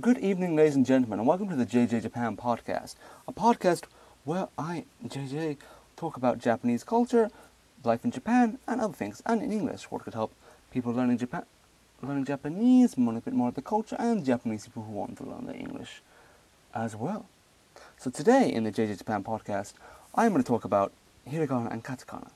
Good evening, ladies and gentlemen, and welcome to the JJ Japan podcast, a podcast where I, JJ, talk about Japanese culture, life in Japan, and other things, and in English, what could help people learning Japan, learning Japanese, learning a bit more of the culture, and Japanese people who want to learn the English as well. So today in the JJ Japan podcast, I'm going to talk about hiragana and katakana.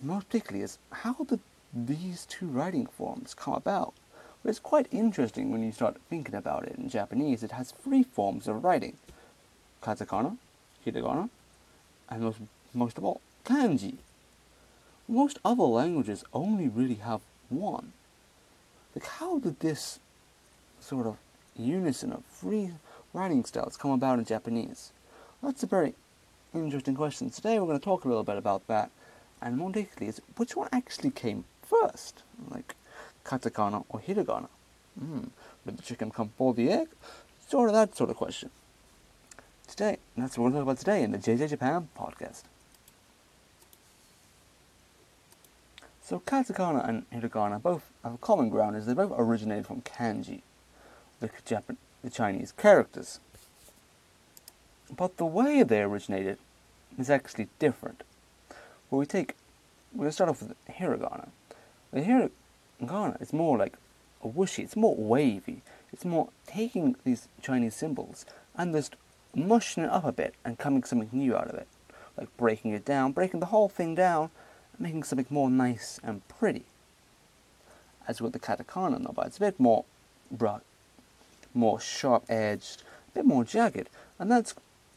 Most particularly is how did these two writing forms come about? But it's quite interesting when you start thinking about it in Japanese. It has three forms of writing katakana, hiragana, and most, most of all, kanji. Most other languages only really have one. Like, how did this sort of unison of three writing styles come about in Japanese? That's a very interesting question. Today we're going to talk a little bit about that, and more particularly, is which one actually came first? Like, katakana or hiragana? Hmm, did the chicken come before the egg? Sort of that sort of question. Today, that's what we're going to talk about today in the JJ Japan podcast. So katakana and hiragana both have a common ground is they both originated from kanji, the, Japan, the Chinese characters. But the way they originated is actually different. Well, we take, we're going to start off with hiragana. The hiragana is more like a whooshy, it's more wavy. It's more taking these Chinese symbols and just mushing it up a bit and coming something new out of it. Like breaking it down, breaking the whole thing down, and making something more nice and pretty. As with the katakana novel, it's a bit more bright, more sharp edged, a bit more jagged, and that's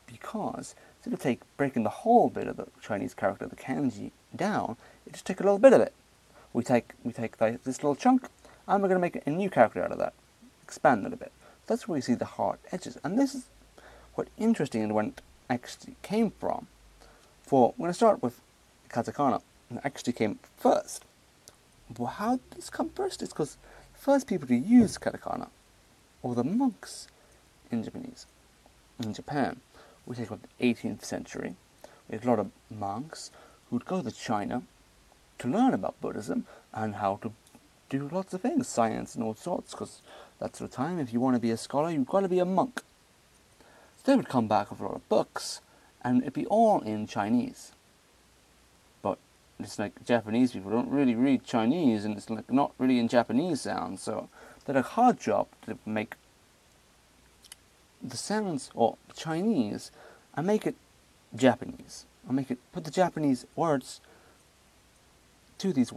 because instead of take breaking the whole bit of the Chinese character, the kanji, down, you just take a little bit of it. We take we take this little chunk, and we're going to make a new character out of that, expand it a bit. That's where you see the hard edges, and this is what interesting and when actually came from. For we're going to start with katakana, it actually came first. Well, how did this come first? It's because first people to use katakana were the monks in Japanese, in Japan. We take about the 18th century. We had a lot of monks who would go to China to learn about Buddhism and how to do lots of things, science and all sorts, because that's the time. If you want to be a scholar, you've got to be a monk. So they would come back with a lot of books, and it'd be all in Chinese. But it's like Japanese people don't really read Chinese, and it's like not really in Japanese sounds, so they had a hard job to make the sounds or Chinese and make it Japanese. I make it put the Japanese words to these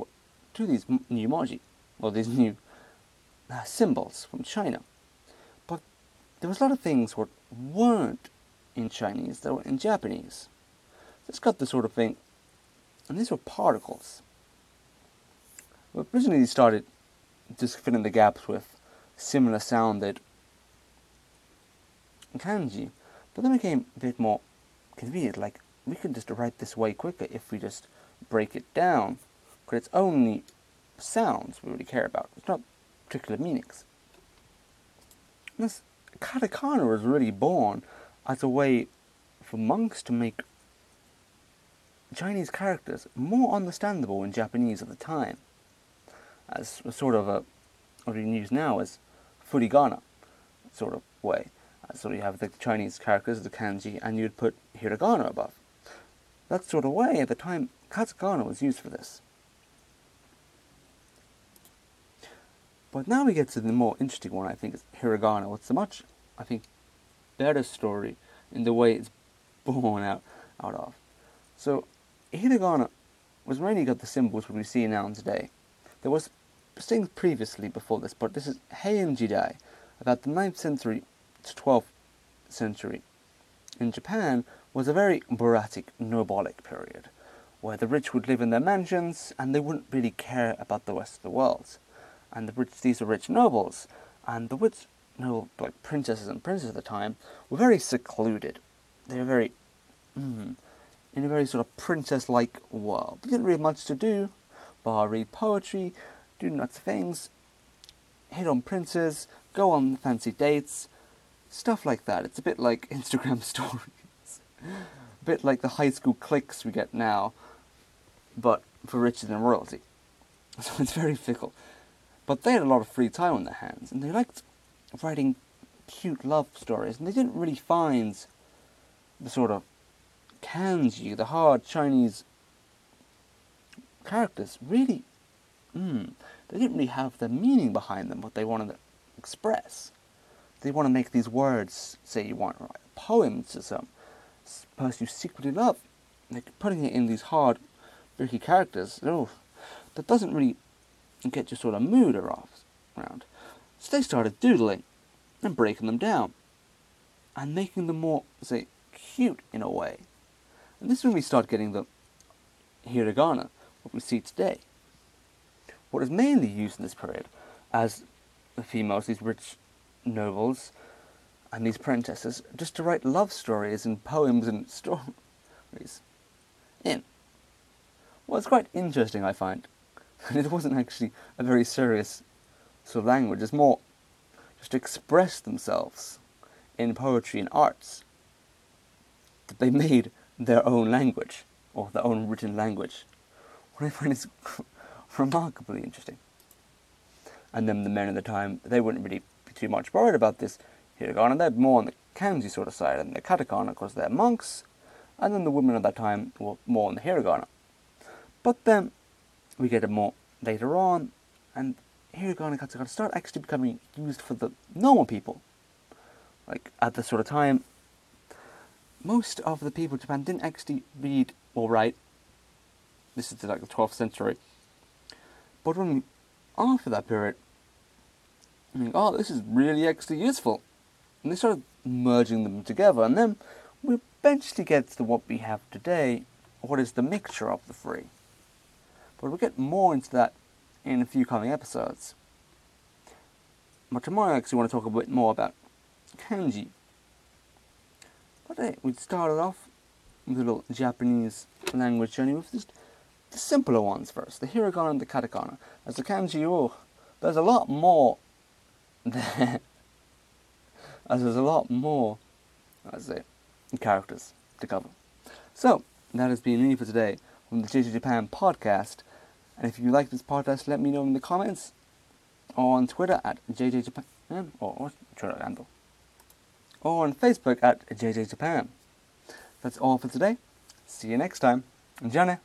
to these new emoji or these new uh, symbols from China. But there was a lot of things that weren't in Chinese that were in Japanese. This got the sort of thing, and these were particles. Well, originally they started just filling the gaps with similar sounded kanji, but then it became a bit more convenient. Like we could just write this way quicker if we just break it down, because it's only sounds we really care about. It's not particular meanings. This katakana was really born as a way for monks to make Chinese characters more understandable in Japanese at the time, as a sort of a what we use now as furigana sort of way. So you have the Chinese characters, the kanji, and you'd put hiragana above. That sort of way at the time, katakana was used for this. But now we get to the more interesting one, I think, is hiragana. It's a much, I think, better story in the way it's born out, out of. So, hiragana was mainly got the symbols we see now and today. There was things previously before this, but this is Heian Jidai, about the 9th century to 12th century. In Japan was a very bureaucratic, nobolic period, where the rich would live in their mansions and they wouldn't really care about the rest of the world. And the rich, these were rich nobles, and the rich noble, like princesses and princes at the time, were very secluded. They were very, mm, in a very sort of princess-like world. They didn't really have much to do, bar read poetry, do of things, hit on princes, go on fancy dates, stuff like that. It's a bit like Instagram stories, a bit like the high school cliques we get now, but for riches and royalty. So it's very fickle. But they had a lot of free time on their hands, and they liked writing cute love stories, and they didn't really find the sort of kanji, the hard Chinese characters, really, mm, they didn't really have the meaning behind them, what they wanted to express. They want to make these words, say you want to write a poem to some person you secretly love, like putting it in these hard, tricky characters, oh, that doesn't really get your sort of mood around. So they started doodling and breaking them down and making them more, say, cute in a way. And this is when we start getting the hiragana, what we see today. What is mainly used in this period as the females, these rich nobles, and these princesses, just to write love stories and poems and stories in. Well, it's quite interesting, I find. And it wasn't actually a very serious sort of language. It's more just to express themselves in poetry and arts. That they made their own language, or their own written language. What I find is remarkably interesting. And then the men of the time, they wouldn't really be too much worried about this hiragana. They're more on the kanji sort of side, and the katakana because they're monks. And then the women of that time were more on the hiragana. But then we get it more later on, and hiragana and katakana start actually becoming used for the normal people. Like at this sort of time, most of the people in Japan didn't actually read or write. This is like the 12th century. But when after that period, I think, oh, this is really actually useful. And they started merging them together, and then we eventually get to what we have today, what is the mixture of the three. But we'll get more into that in a few coming episodes. But tomorrow I actually want to talk a bit more about kanji. But hey, we started off with a little Japanese language journey with just the simpler ones first, the hiragana and the katakana. As the kanji, oh, there's a lot more there. As there's a lot more, I say, characters to cover. So, that has been it for today from the JJ Japan podcast. And if you like this podcast, let me know in the comments or on Twitter at JJJapan or Twitter handle or on Facebook at JJ Japan. That's all for today. See you next time. Johnny.